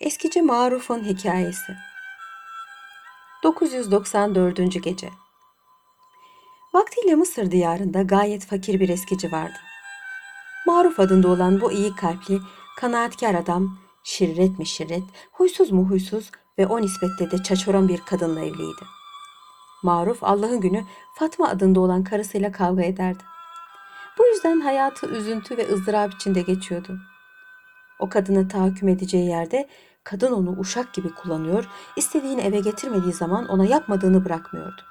Eskici Maruf'un Hikayesi 994. Gece Vaktiyle Mısır diyarında gayet fakir bir eskici vardı. Maruf adında olan bu iyi kalpli, kanaatkar adam, şirret mi şirret, huysuz mu huysuz ve o nispette de çaçoran bir kadınla evliydi. Maruf Allah'ın günü Fatma adında olan karısıyla kavga ederdi. Bu yüzden hayatı üzüntü ve ızdırap içinde geçiyordu. O kadını tahakküm edeceği yerde kadın onu uşak gibi kullanıyor, istediğini eve getirmediği zaman ona yapmadığını bırakmıyordu.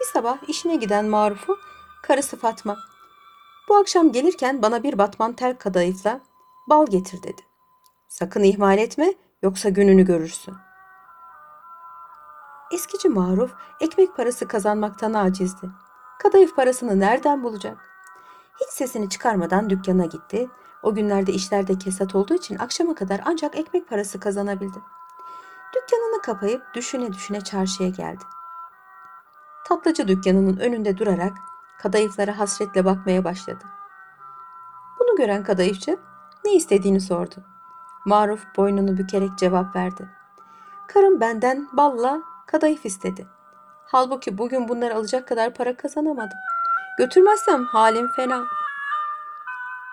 Bir sabah işine giden Maruf'u karısı Fatma, bu akşam gelirken bana bir batman tel kadayıfla bal getir dedi. Sakın ihmal etme yoksa gününü görürsün. Eskici Maruf ekmek parası kazanmaktan acizdi. Kadayıf parasını nereden bulacak? Hiç sesini çıkarmadan dükkana gitti. O günlerde işlerde kesat olduğu için akşama kadar ancak ekmek parası kazanabildi. Dükkanını kapayıp düşüne düşüne çarşıya geldi. Tatlıcı dükkanının önünde durarak kadayıflara hasretle bakmaya başladı. Bunu gören kadayıfçı ne istediğini sordu. Maruf boynunu bükerek cevap verdi. Karım benden balla kadayıf istedi. Halbuki bugün bunları alacak kadar para kazanamadım. Götürmezsem halim fena.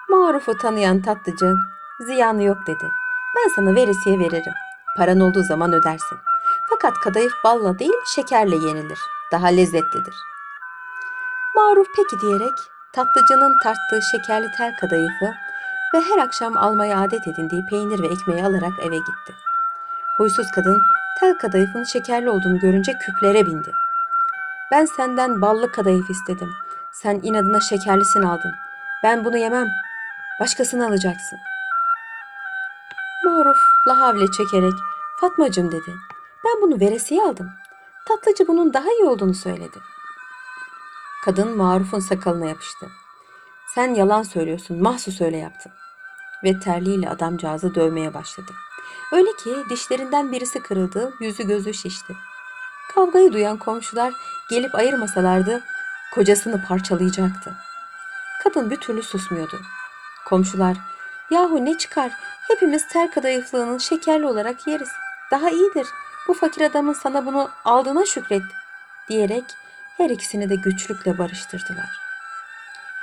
Maruf'u tanıyan tatlıcı ziyanı yok dedi. Ben sana veresiye veririm. Paran olduğu zaman ödersin. Fakat kadayıf balla değil şekerle yenilir. Daha lezzetlidir. Maruf peki diyerek tatlıcının tarttığı şekerli tel kadayıfı ve her akşam almaya adet edindiği peynir ve ekmeği alarak eve gitti. Huysuz kadın tel kadayıfın şekerli olduğunu görünce küplere bindi. Ben senden ballı kadayıf istedim. Sen inadına şekerlisini aldın. Ben bunu yemem. Başkasını alacaksın. Maruf lahavle çekerek Fatmacım dedi. Ben bunu veresiye aldım. Tatlıcı bunun daha iyi olduğunu söyledi. Kadın Maruf'un sakalına yapıştı. Sen yalan söylüyorsun, mahsus öyle yaptın. Ve terliğiyle adamcağızı dövmeye başladı. Öyle ki dişlerinden birisi kırıldı, yüzü gözü şişti. Kavgayı duyan komşular gelip ayırmasalardı kocasını parçalayacaktı. Kadın bir türlü susmuyordu. Komşular, yahu ne çıkar, hepimiz tel kadayıflığının şekerli olarak yeriz. Daha iyidir, bu fakir adamın sana bunu aldığına şükret, diyerek her ikisini de güçlükle barıştırdılar.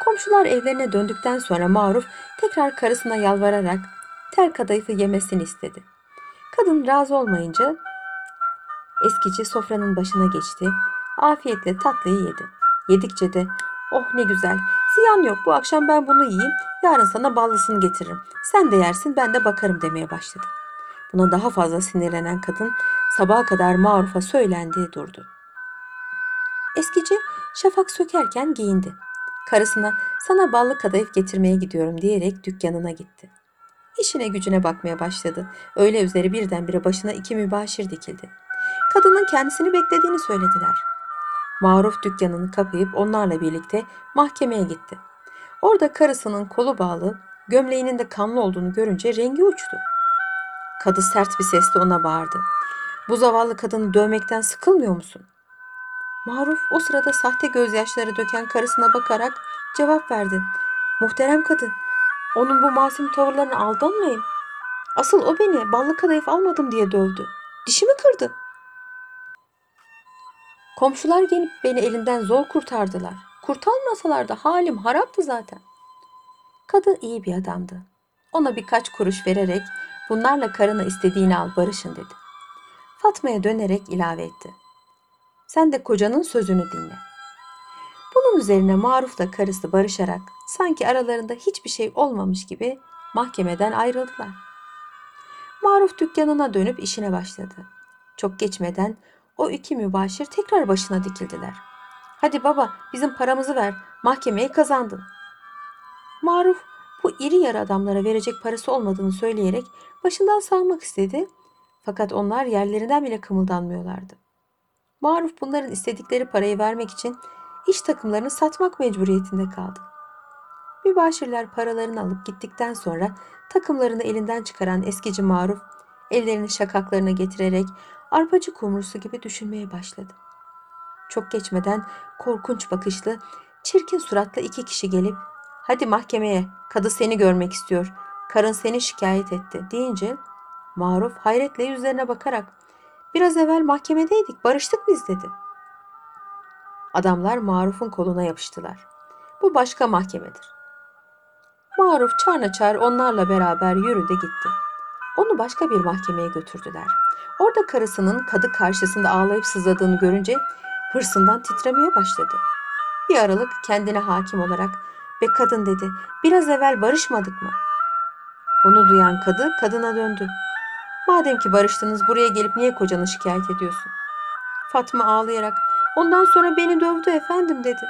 Komşular evlerine döndükten sonra Maruf tekrar karısına yalvararak tel kadayıfı yemesini istedi. Kadın razı olmayınca eskici sofranın başına geçti. Afiyetle tatlıyı yedi. Yedikçe de oh ne güzel ziyan yok bu akşam ben bunu yiyeyim yarın sana ballısını getiririm. Sen de yersin ben de bakarım demeye başladı. Buna daha fazla sinirlenen kadın sabaha kadar Maruf'a söylendiği durdu. Eskici şafak sökerken giyindi. Karısına sana ballı kadayıf getirmeye gidiyorum diyerek dükkanına gitti. İşine gücüne bakmaya başladı. Öyle üzeri birdenbire başına iki mübaşir dikildi. Kadının kendisini beklediğini söylediler. Maruf dükkanını kapayıp onlarla birlikte mahkemeye gitti. Orada karısının kolu bağlı, gömleğinin de kanlı olduğunu görünce rengi uçtu. Kadı sert bir sesle ona bağırdı. Bu zavallı kadını dövmekten sıkılmıyor musun? Maruf o sırada sahte gözyaşları döken karısına bakarak cevap verdi. Muhterem kadın, onun bu masum tavırlarına aldanmayın. Asıl o beni ballı kadayıf almadım diye dövdü. Dişimi kırdı. Komşular gelip beni elimden zor kurtardılar. Kurtarmasalar da halim haraptı zaten. Kadın iyi bir adamdı. Ona birkaç kuruş vererek bunlarla karına istediğini al barışın dedi. Fatma'ya dönerek ilave etti. Sen de kocanın sözünü dinle. Bunun üzerine Maruf'la karısı barışarak sanki aralarında hiçbir şey olmamış gibi mahkemeden ayrıldılar. Maruf dükkanına dönüp işine başladı. Çok geçmeden o iki mübaşir tekrar başına dikildiler. Hadi baba bizim paramızı ver mahkemeyi kazandın. Maruf bu iri yarı adamlara verecek parası olmadığını söyleyerek başından salmak istedi. Fakat onlar yerlerinden bile kımıldanmıyorlardı. Maruf bunların istedikleri parayı vermek için iş takımlarını satmak mecburiyetinde kaldı. Mübaşirler paralarını alıp gittikten sonra takımlarını elinden çıkaran eskici Maruf ellerini şakaklarına getirerek arpacı kumrusu gibi düşünmeye başladı. Çok geçmeden korkunç bakışlı, çirkin suratlı iki kişi gelip hadi mahkemeye kadı seni görmek istiyor, karın seni şikayet etti deyince Maruf hayretle yüzlerine bakarak biraz evvel mahkemedeydik barıştık biz dedi. Adamlar Maruf'un koluna yapıştılar. Bu başka mahkemedir. Maruf çarnaçar onlarla beraber yürüdü gitti. Onu başka bir mahkemeye götürdüler. Orada karısının kadı karşısında ağlayıp sızladığını görünce hırsından titremeye başladı. Bir aralık kendine hakim olarak ve kadın dedi biraz evvel barışmadık mı? Bunu duyan kadı kadına döndü. Madem ki barıştınız buraya gelip niye kocanı şikayet ediyorsun? Fatma ağlayarak ondan sonra beni dövdü efendim dedi.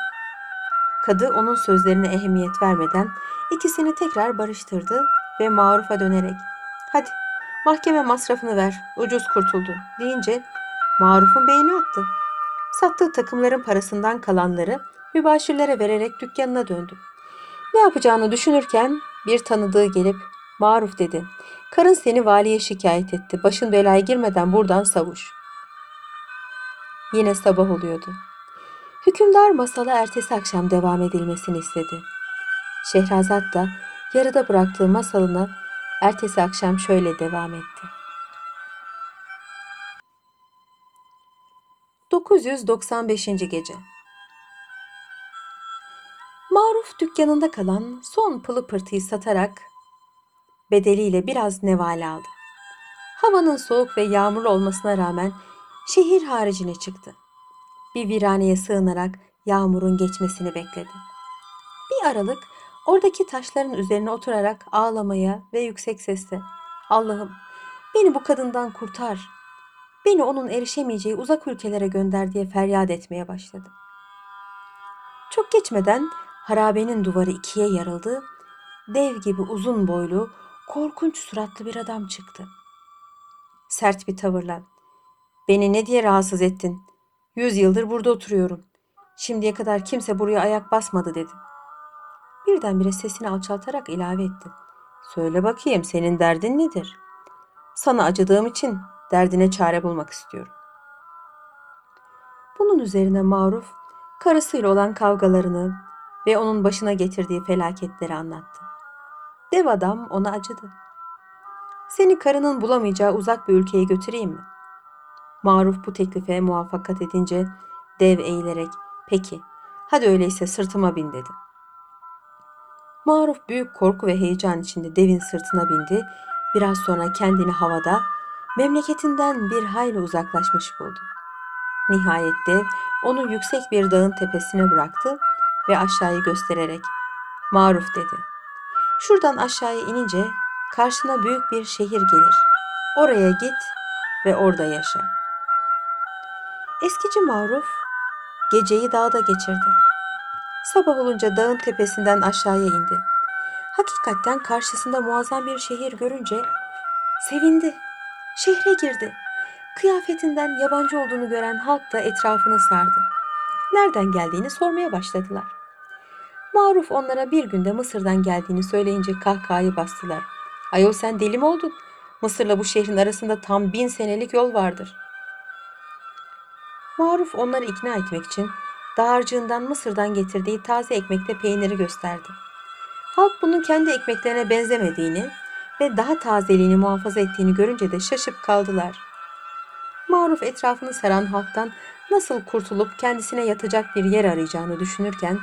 Kadı onun sözlerine ehemmiyet vermeden ikisini tekrar barıştırdı ve Maruf'a dönerek hadi mahkeme masrafını ver ucuz kurtuldu deyince Maruf'un beyni attı. Sattığı takımların parasından kalanları mübaşirlere vererek dükkanına döndü. Ne yapacağını düşünürken bir tanıdığı gelip Maruf dedi. Karın seni valiye şikayet etti. Başın belaya girmeden buradan savuş. Yine sabah oluyordu. Hükümdar masala ertesi akşam devam edilmesini istedi. Şehrazat da yarıda bıraktığı masalına ertesi akşam şöyle devam etti. 995. gece Maruf dükkanında kalan son pılı pırtıyı satarak bedeliyle biraz neval aldı. Havanın soğuk ve yağmurlu olmasına rağmen şehir haricine çıktı. Bir viraneye sığınarak yağmurun geçmesini bekledi. Bir aralık oradaki taşların üzerine oturarak ağlamaya ve yüksek sesle Allah'ım beni bu kadından kurtar. Beni onun erişemeyeceği uzak ülkelere gönder diye feryat etmeye başladı. Çok geçmeden harabenin duvarı ikiye yarıldı. Dev gibi uzun boylu, korkunç suratlı bir adam çıktı. Sert bir tavırla. Beni ne diye rahatsız ettin? Yüz yıldır burada oturuyorum. Şimdiye kadar kimse buraya ayak basmadı dedi. Birdenbire sesini alçaltarak ilave etti. Söyle bakayım senin derdin nedir? Sana acıdığım için derdine çare bulmak istiyorum. Bunun üzerine Maruf karısıyla olan kavgalarını ve onun başına getirdiği felaketleri anlattı. Dev adam ona acıdı. Seni karının bulamayacağı uzak bir ülkeye götüreyim mi? Maruf bu teklife muvaffakat edince dev eğilerek peki hadi öyleyse sırtıma bin dedi. Maruf büyük korku ve heyecan içinde devin sırtına bindi. Biraz sonra kendini havada memleketinden bir hayli uzaklaşmış buldu. Nihayet dev onu yüksek bir dağın tepesine bıraktı ve aşağıyı göstererek Maruf dedi. Şuradan aşağıya inince karşına büyük bir şehir gelir. Oraya git ve orada yaşa. Eskici Maruf geceyi dağda geçirdi. Sabah olunca dağın tepesinden aşağıya indi. Hakikaten karşısında muazzam bir şehir görünce sevindi. Şehre girdi. Kıyafetinden yabancı olduğunu gören halk da etrafını sardı. Nereden geldiğini sormaya başladılar. Maruf onlara bir günde Mısır'dan geldiğini söyleyince kahkahayı bastılar. Ayol sen deli mi oldun? Mısır'la bu şehrin arasında tam bin senelik yol vardır. Maruf onları ikna etmek için dağarcığından Mısır'dan getirdiği taze ekmekte peyniri gösterdi. Halk bunun kendi ekmeklerine benzemediğini ve daha tazeliğini muhafaza ettiğini görünce de şaşıp kaldılar. Maruf etrafını saran halktan nasıl kurtulup kendisine yatacak bir yer arayacağını düşünürken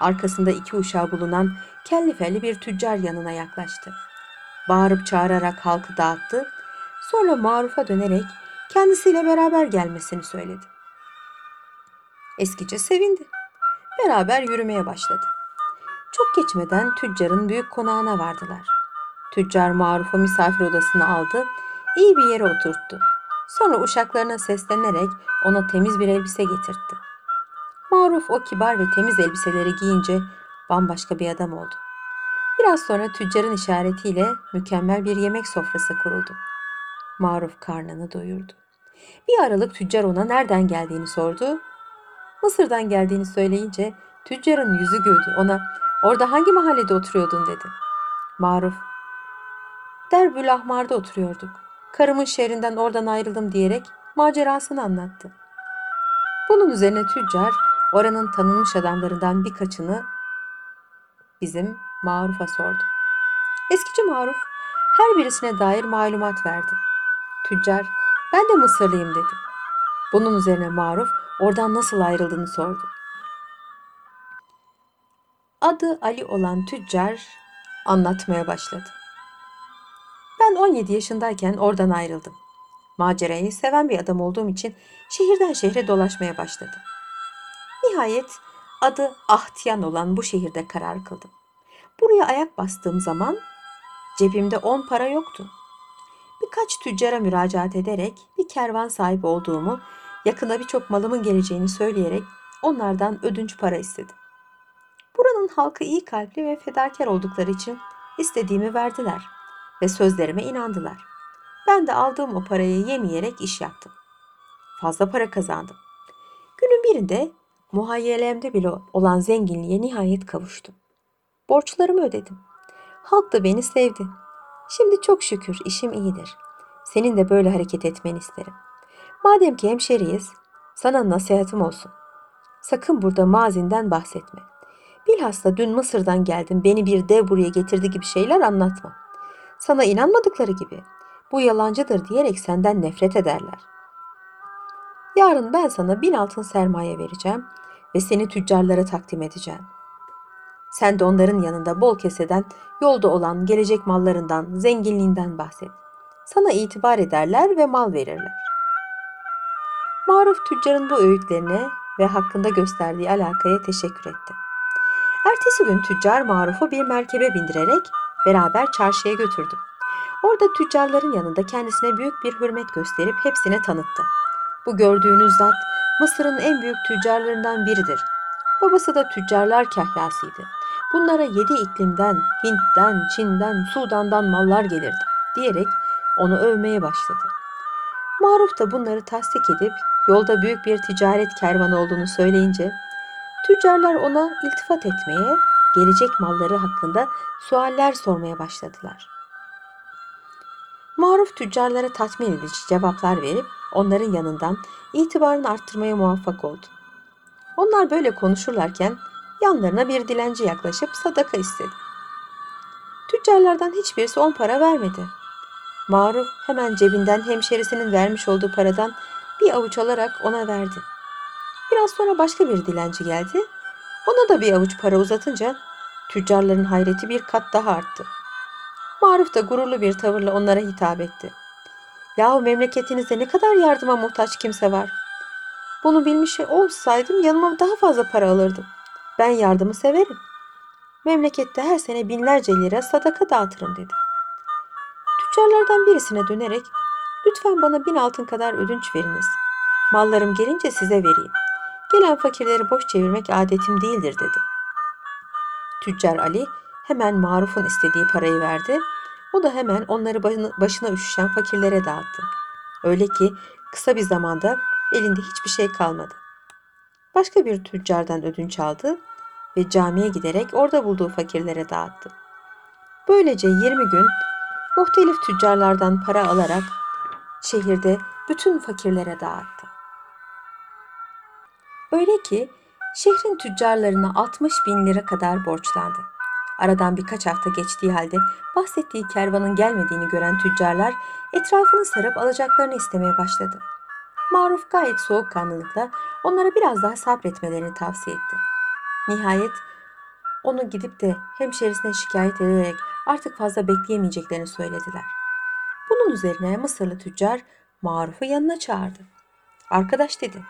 arkasında iki uşağı bulunan kelli felli bir tüccar yanına yaklaştı. Bağırıp çağırarak halkı dağıttı. Sonra Maruf'a dönerek kendisiyle beraber gelmesini söyledi. Eskici sevindi. Beraber yürümeye başladı. Çok geçmeden tüccarın büyük konağına vardılar. Tüccar Maruf'u misafir odasına aldı, iyi bir yere oturttu. Sonra uşaklarına seslenerek ona temiz bir elbise getirtti. Maruf o kibar ve temiz elbiseleri giyince bambaşka bir adam oldu. Biraz sonra tüccarın işaretiyle mükemmel bir yemek sofrası kuruldu. Maruf karnını doyurdu. Bir aralık tüccar ona nereden geldiğini sordu. Mısır'dan geldiğini söyleyince tüccarın yüzü güldü. Ona orada hangi mahallede oturuyordun dedi. Maruf, Derbül Ahmar'da oturuyorduk. Karımın şehrinden oradan ayrıldım diyerek macerasını anlattı. Bunun üzerine tüccar oranın tanınmış adamlarından birkaçını bizim Maruf'a sordu. Eskici Maruf her birisine dair malumat verdi. Tüccar, ben de Mısırlıyım dedi. Bunun üzerine Maruf oradan nasıl ayrıldığını sordu. Adı Ali olan tüccar anlatmaya başladı. Ben 17 yaşındayken oradan ayrıldım. Macerayı seven bir adam olduğum için şehirden şehre dolaşmaya başladım. Nihayet adı Ahtiyan olan bu şehirde karar kıldım. Buraya ayak bastığım zaman cebimde 10 para yoktu. Birkaç tüccara müracaat ederek bir kervan sahibi olduğumu, yakında birçok malımın geleceğini söyleyerek onlardan ödünç para istedim. Buranın halkı iyi kalpli ve fedakar oldukları için istediğimi verdiler ve sözlerime inandılar. Ben de aldığım o parayı yemeyerek iş yaptım. Fazla para kazandım. Günün birinde muhayyelemde bile olan zenginliğe nihayet kavuştum. Borçlarımı ödedim. Halk da beni sevdi. Şimdi çok şükür işim iyidir. Senin de böyle hareket etmeni isterim. Madem ki hemşeriyiz, sana nasihatim olsun. Sakın burada mazinden bahsetme. Bilhassa dün Mısır'dan geldim, beni bir dev buraya getirdi gibi şeyler anlatma. Sana inanmadıkları gibi bu yalancıdır diyerek senden nefret ederler. Yarın ben sana bin altın sermaye vereceğim ve seni tüccarlara takdim edeceğim. Sen de onların yanında bol keseden, yolda olan gelecek mallarından, zenginliğinden bahset. Sana itibar ederler ve mal verirler. Maruf tüccarın bu öğütlerine ve hakkında gösterdiği alakaya teşekkür etti. Ertesi gün tüccar Maruf'u bir merkebe bindirerek beraber çarşıya götürdü. Orada tüccarların yanında kendisine büyük bir hürmet gösterip hepsine tanıttı. Bu gördüğünüz zat Mısır'ın en büyük tüccarlarından biridir. Babası da tüccarlar kahyasıydı. Bunlara yedi iklimden, Hint'ten, Çin'den, Sudan'dan mallar gelirdi diyerek onu övmeye başladı. Maruf da bunları tasdik edip yolda büyük bir ticaret kervanı olduğunu söyleyince tüccarlar ona iltifat etmeye, gelecek malları hakkında sualler sormaya başladılar. Maruf tüccarlara tatmin edici cevaplar verip onların yanından itibarını arttırmaya muvaffak oldu. Onlar böyle konuşurlarken yanlarına bir dilenci yaklaşıp sadaka istedi. Tüccarlardan hiçbirisi on para vermedi. Maruf hemen cebinden hemşerisinin vermiş olduğu paradan bir avuç alarak ona verdi. Biraz sonra başka bir dilenci geldi. Ona da bir avuç para uzatınca tüccarların hayreti bir kat daha arttı. Maruf da gururlu bir tavırla onlara hitap etti. Yahu memleketinizde ne kadar yardıma muhtaç kimse var. Bunu bilmiş olsaydım yanıma daha fazla para alırdım. Ben yardımı severim. Memlekette her sene binlerce lira sadaka dağıtırım dedi. Tüccarlardan birisine dönerek lütfen bana bin altın kadar ödünç veriniz. Mallarım gelince size vereyim. Gelen fakirleri boş çevirmek adetim değildir dedi. Tüccar Ali hemen Maruf'un istediği parayı verdi. O da hemen onları başına üşüşen fakirlere dağıttı. Öyle ki kısa bir zamanda elinde hiçbir şey kalmadı. Başka bir tüccardan ödünç aldı ve camiye giderek orada bulduğu fakirlere dağıttı. Böylece 20 gün muhtelif tüccarlardan para alarak şehirde bütün fakirlere dağıttı. Öyle ki şehrin tüccarlarına 60 bin lira kadar borçlandı. Aradan birkaç hafta geçtiği halde bahsettiği kervanın gelmediğini gören tüccarlar etrafını sarıp alacaklarını istemeye başladı. Maruf gayet soğukkanlılıkla onlara biraz daha sabretmelerini tavsiye etti. Nihayet onu gidip de hemşerisine şikayet ederek artık fazla bekleyemeyeceklerini söylediler. Üzerine Mısırlı tüccar Maruf'u yanına çağırdı. Arkadaş dedi,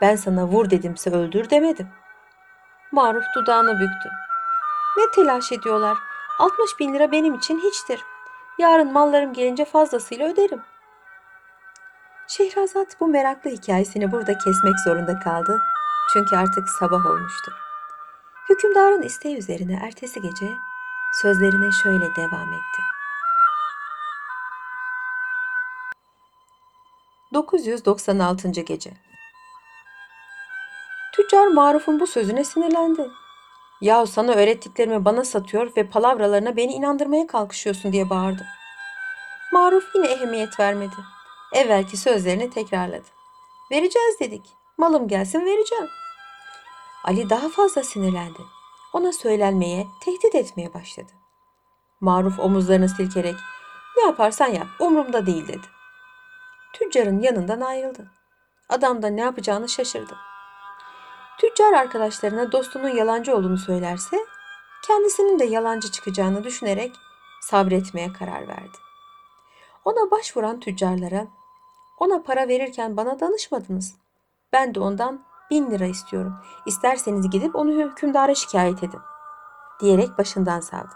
ben sana vur dedimse öldür demedim. Maruf dudağını büktü. Ne telaş ediyorlar? 60 bin lira benim için hiçtir. Yarın mallarım gelince fazlasıyla öderim. Şehrazat bu meraklı hikayesini burada kesmek zorunda kaldı. Çünkü artık sabah olmuştu. Hükümdarın isteği üzerine ertesi gece sözlerine şöyle devam etti. 996. gece Tüccar Maruf'un bu sözüne sinirlendi. Yahu sana öğrettiklerimi bana satıyor ve palavralarına beni inandırmaya kalkışıyorsun diye bağırdı. Maruf yine ehemmiyet vermedi. Evvelki sözlerini tekrarladı. Vereceğiz dedik. Malım gelsin vereceğim. Ali daha fazla sinirlendi. Ona söylenmeye, tehdit etmeye başladı. Maruf omuzlarını silkerek yaparsan yap, umurumda değil dedi. Tüccarın yanından ayrıldı. Adam da ne yapacağını şaşırdı. Tüccar arkadaşlarına dostunun yalancı olduğunu söylerse kendisinin de yalancı çıkacağını düşünerek sabretmeye karar verdi. Ona başvuran tüccarlara ona para verirken bana danışmadınız. Ben de ondan bin lira istiyorum. İsterseniz gidip onu hükümdara şikayet edin. Diyerek başından savdı.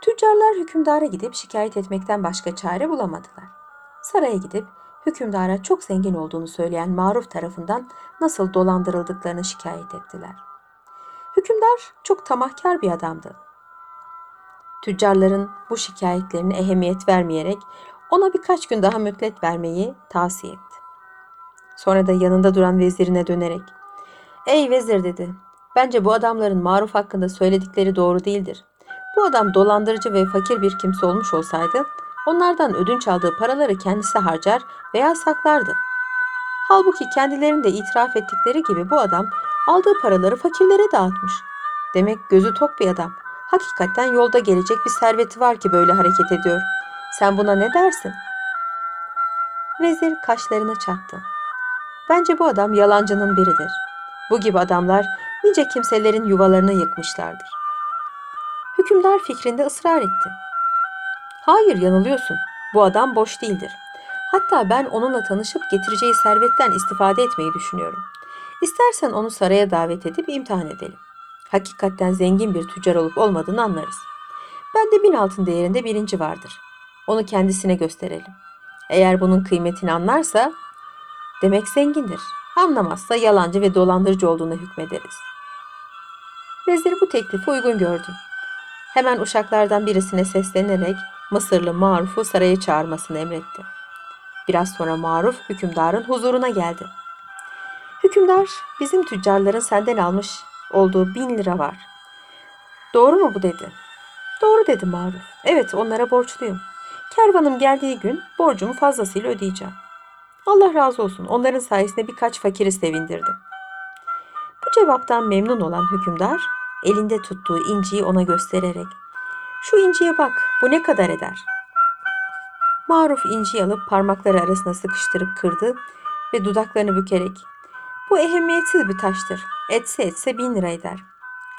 Tüccarlar hükümdara gidip şikayet etmekten başka çare bulamadılar. Saraya gidip hükümdara çok zengin olduğunu söyleyen Maruf tarafından nasıl dolandırıldıklarını şikayet ettiler. Hükümdar çok tamahkar bir adamdı. Tüccarların bu şikayetlerine ehemmiyet vermeyerek ona birkaç gün daha mühlet vermeyi tavsiye etti. Sonra da yanında duran vezirine dönerek ''Ey vezir'' dedi. ''Bence bu adamların maruf hakkında söyledikleri doğru değildir. Bu adam dolandırıcı ve fakir bir kimse olmuş olsaydı onlardan ödünç aldığı paraları kendisi harcar veya saklardı. Halbuki kendilerinde itiraf ettikleri gibi bu adam aldığı paraları fakirlere dağıtmış. Demek gözü tok bir adam. Hakikaten yolda gelecek bir serveti var ki böyle hareket ediyor. Sen buna ne dersin? Vezir kaşlarını çattı. Bence bu adam yalancının biridir. Bu gibi adamlar nice kimselerin yuvalarını yıkmışlardır. Hükümdar fikrinde ısrar etti. Hayır yanılıyorsun. Bu adam boş değildir. Hatta ben onunla tanışıp getireceği servetten istifade etmeyi düşünüyorum. İstersen onu saraya davet edip imtihan edelim. Hakikatten zengin bir tüccar olup olmadığını anlarız. Bende bin altın değerinde birinci vardır. Onu kendisine gösterelim. Eğer bunun kıymetini anlarsa demek zengindir. Anlamazsa yalancı ve dolandırıcı olduğuna hükmederiz. Vezir bu teklifi uygun gördü. Hemen uşaklardan birisine seslenerek Mısırlı Maruf'u saraya çağırmasını emretti. Biraz sonra Maruf hükümdarın huzuruna geldi. Hükümdar bizim tüccarların senden almış olduğu bin lira var. Doğru mu bu dedi. Doğru dedi Maruf. Evet onlara borçluyum. Kervanım geldiği gün borcumu fazlasıyla ödeyeceğim. Allah razı olsun onların sayesinde birkaç fakiri sevindirdim. Bu cevaptan memnun olan hükümdar elinde tuttuğu inciyi ona göstererek şu inciye bak bu ne kadar eder? Maruf inciyi alıp parmakları arasına sıkıştırıp kırdı ve dudaklarını bükerek bu ehemmiyetsiz bir taştır. Etse etse bin lira eder.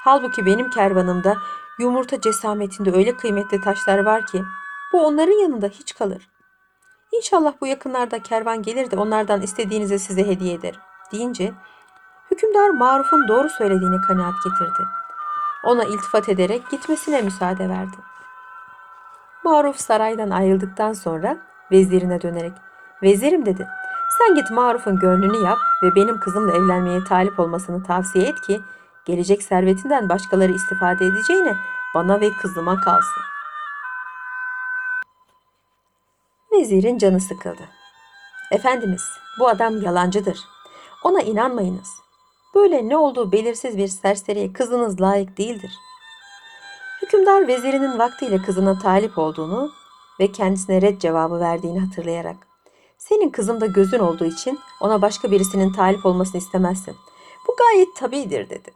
Halbuki benim kervanımda yumurta cesametinde öyle kıymetli taşlar var ki bu onların yanında hiç kalır. İnşallah bu yakınlarda kervan gelir de onlardan istediğinizi size hediye ederim. Deyince hükümdar Maruf'un doğru söylediğini kanaat getirdi. Ona iltifat ederek gitmesine müsaade verdi. Maruf saraydan ayrıldıktan sonra vezirine dönerek Vezirim dedi. Sen git Maruf'un gönlünü yap ve benim kızımla evlenmeye talip olmasını tavsiye et ki gelecek servetinden başkaları istifade edeceğine bana ve kızıma kalsın. Vezirin canı sıkıldı. Efendimiz, bu adam yalancıdır. Ona inanmayınız. Böyle ne olduğu belirsiz bir serseriye kızınız layık değildir. Hükümdar vezirinin vaktiyle kızına talip olduğunu ve kendisine red cevabı verdiğini hatırlayarak senin kızımda gözün olduğu için ona başka birisinin talip olmasını istemezsin. Bu gayet tabidir dedi.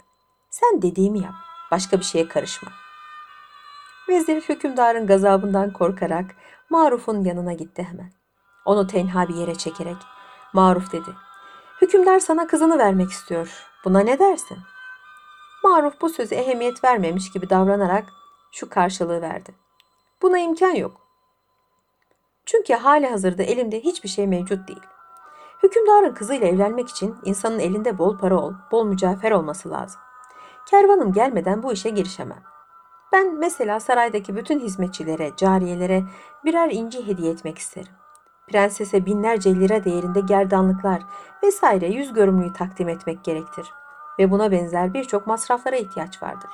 Sen dediğimi yap. Başka bir şeye karışma. Vezir hükümdarın gazabından korkarak Maruf'un yanına gitti hemen. Onu tenha bir yere çekerek Maruf dedi. Hükümdar sana kızını vermek istiyor. Buna ne dersin? Maruf bu sözü ehemmiyet vermemiş gibi davranarak şu karşılığı verdi. Buna imkan yok. Çünkü hali hazırda elimde hiçbir şey mevcut değil. Hükümdarın kızıyla evlenmek için insanın elinde bol para ol, bol mücevher olması lazım. Kervanım gelmeden bu işe girişemem. Ben mesela saraydaki bütün hizmetçilere, cariyelere birer inci hediye etmek isterim. Prensese binlerce lira değerinde gerdanlıklar vesaire yüz görümlüğü takdim etmek gerektir. Ve buna benzer birçok masraflara ihtiyaç vardır.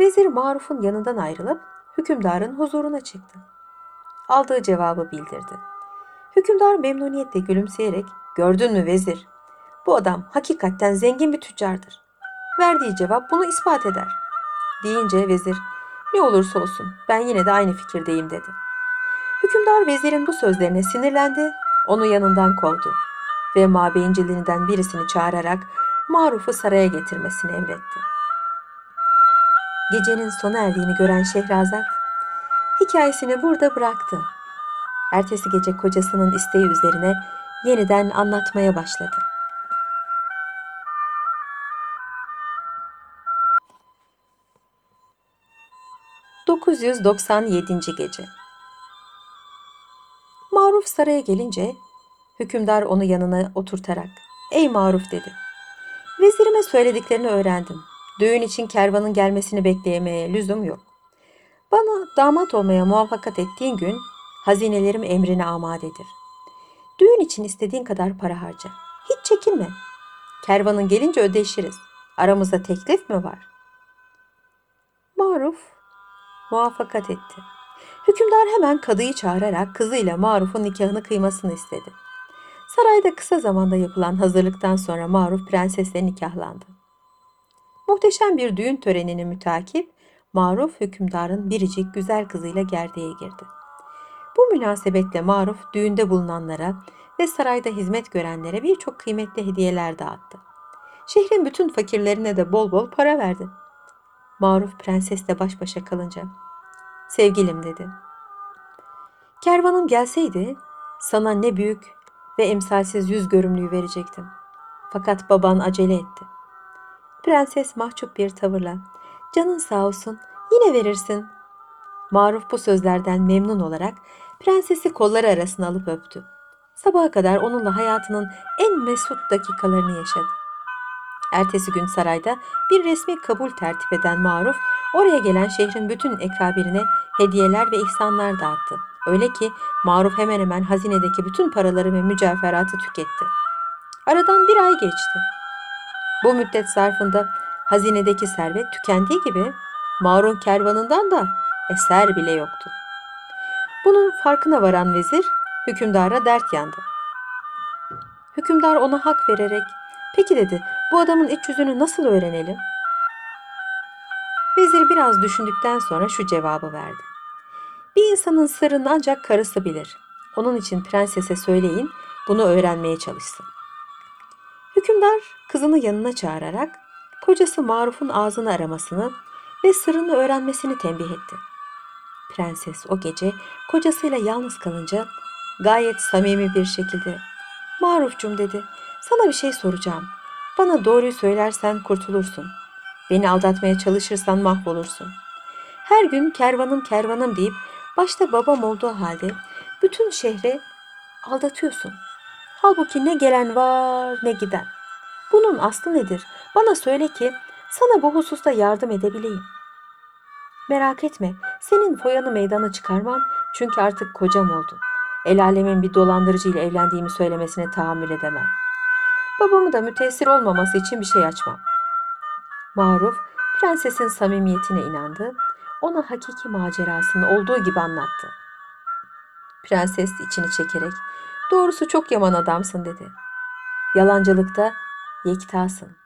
Vezir Maruf'un yanından ayrılıp hükümdarın huzuruna çıktı. Aldığı cevabı bildirdi. Hükümdar memnuniyetle gülümseyerek gördün mü vezir? Bu adam hakikaten zengin bir tüccardır. Verdiği cevap bunu ispat eder. Deyince vezir ne olursa olsun ben yine de aynı fikirdeyim dedi. Hükümdar vezirin bu sözlerine sinirlendi, onu yanından kovdu ve mabeyincilerinden birisini çağırarak Maruf'u saraya getirmesini emretti. Gecenin sona erdiğini gören Şehrazat, hikayesini burada bıraktı. Ertesi gece kocasının isteği üzerine yeniden anlatmaya başladı. ...997. Gece saraya gelince hükümdar onu yanına oturtarak ''Ey Maruf'' dedi. ''Vezirime söylediklerini öğrendim. Düğün için kervanın gelmesini bekleyemeye lüzum yok. Bana damat olmaya muvaffakat ettiğin gün hazinelerim emrine amadedir. Düğün için istediğin kadar para harca. Hiç çekinme. Kervanın gelince ödeşiriz. Aramızda teklif mi var? Maruf muvaffakat etti. Hükümdar hemen kadıyı çağırarak kızıyla Maruf'un nikahını kıymasını istedi. Sarayda kısa zamanda yapılan hazırlıktan sonra Maruf prensesle nikahlandı. Muhteşem bir düğün törenini mütakip Maruf hükümdarın biricik güzel kızıyla gerdeğe girdi. Bu münasebetle Maruf düğünde bulunanlara ve sarayda hizmet görenlere birçok kıymetli hediyeler dağıttı. Şehrin bütün fakirlerine de bol bol para verdi. Maruf prensesle baş başa kalınca sevgilim dedi. Kervanım gelseydi sana ne büyük ve emsalsiz yüz görümlüğü verecektim. Fakat baban acele etti. Prenses mahcup bir tavırla canın sağ olsun yine verirsin. Maruf bu sözlerden memnun olarak prensesi kolları arasına alıp öptü. Sabaha kadar onunla hayatının en mesut dakikalarını yaşadı. Ertesi gün sarayda bir resmi kabul tertip eden Maruf, oraya gelen şehrin bütün ekabirine hediyeler ve ihsanlar dağıttı. Öyle ki Maruf hemen hemen hazinedeki bütün paraları ve mücevheratı tüketti. Aradan bir ay geçti. Bu müddet zarfında hazinedeki servet tükendiği gibi Marun kervanından da eser bile yoktu. Bunun farkına varan vezir hükümdara dert yandı. Hükümdar ona hak vererek peki dedi bu adamın iç yüzünü nasıl öğrenelim? Vezir biraz düşündükten sonra şu cevabı verdi. Bir insanın sırrını ancak karısı bilir. Onun için prensese söyleyin bunu öğrenmeye çalışsın. Hükümdar kızını yanına çağırarak kocası Maruf'un ağzını aramasını ve sırrını öğrenmesini tembih etti. Prenses o gece kocasıyla yalnız kalınca gayet samimi bir şekilde Marufcum dedi sana bir şey soracağım. Bana doğruyu söylersen kurtulursun. Beni aldatmaya çalışırsan mahvolursun. Her gün kervanım kervanım deyip başta babam olduğu halde bütün şehri aldatıyorsun. Halbuki ne gelen var ne giden. Bunun aslı nedir? Bana söyle ki sana bu hususta yardım edebileyim. Merak etme, senin foyanı meydana çıkarmam çünkü artık kocam oldun. El alemin bir dolandırıcı ile evlendiğimi söylemesine tahammül edemem. Babamı da müteessir olmaması için bir şey açmam. Maruf, prensesin samimiyetine inandı, ona hakiki macerasını olduğu gibi anlattı. Prenses içini çekerek, doğrusu çok yaman adamsın dedi. Yalancılıkta yektasın.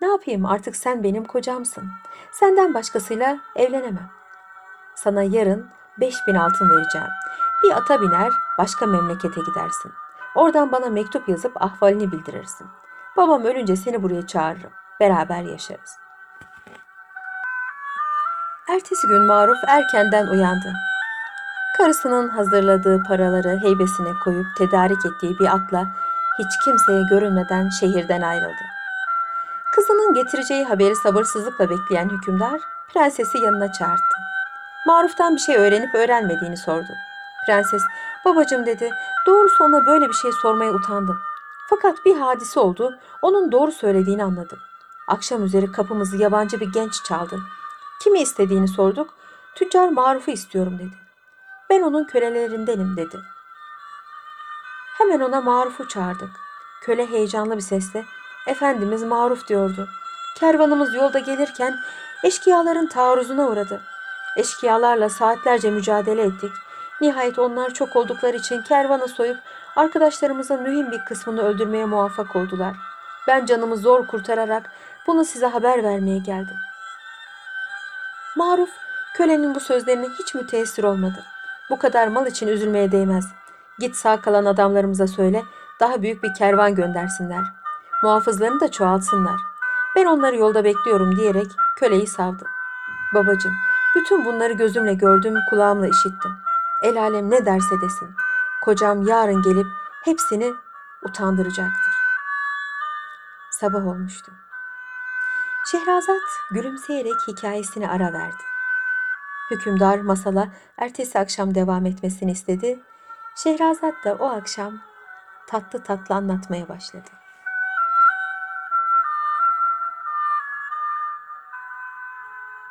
Ne yapayım artık sen benim kocamsın. Senden başkasıyla evlenemem. Sana yarın beş bin altın vereceğim. Bir ata biner başka memlekete gidersin. Oradan bana mektup yazıp ahvalini bildirirsin. Babam ölünce seni buraya çağırırım. Beraber yaşarız. Ertesi gün Maruf erkenden uyandı. Karısının hazırladığı paraları heybesine koyup tedarik ettiği bir atla hiç kimseye görünmeden şehirden ayrıldı. Kızının getireceği haberi sabırsızlıkla bekleyen hükümdar prensesi yanına çağırdı. Maruf'tan bir şey öğrenip öğrenmediğini sordu. Prenses, babacım dedi, doğrusu ona böyle bir şey sormaya utandım. Fakat bir hadise oldu, onun doğru söylediğini anladım. Akşam üzeri kapımızı yabancı bir genç çaldı. Kimi istediğini sorduk, tüccar Maruf'u istiyorum dedi. Ben onun kölelerindenim dedi. Hemen ona Maruf'u çağırdık. Köle heyecanlı bir sesle Efendimiz Maruf diyordu. Kervanımız yolda gelirken eşkıyaların taarruzuna uğradı. Eşkıyalarla saatlerce mücadele ettik. Nihayet onlar çok oldukları için kervanı soyup arkadaşlarımızın mühim bir kısmını öldürmeye muvaffak oldular. Ben canımı zor kurtararak bunu size haber vermeye geldim. Maruf kölenin bu sözlerine hiç müteessir olmadı. Bu kadar mal için üzülmeye değmez. Git sağ kalan adamlarımıza söyle daha büyük bir kervan göndersinler. Muhafızlarını da çoğaltsınlar. Ben onları yolda bekliyorum diyerek köleyi savdı. Babacım Bütün bunları gözümle gördüm, kulağımla işittim. El alem ne derse desin. Kocam yarın gelip hepsini utandıracaktır. Sabah olmuştu. Şehrazat gülümseyerek hikayesini ara verdi. Hükümdar masala ertesi akşam devam etmesini istedi. Şehrazat da o akşam tatlı tatlı anlatmaya başladı.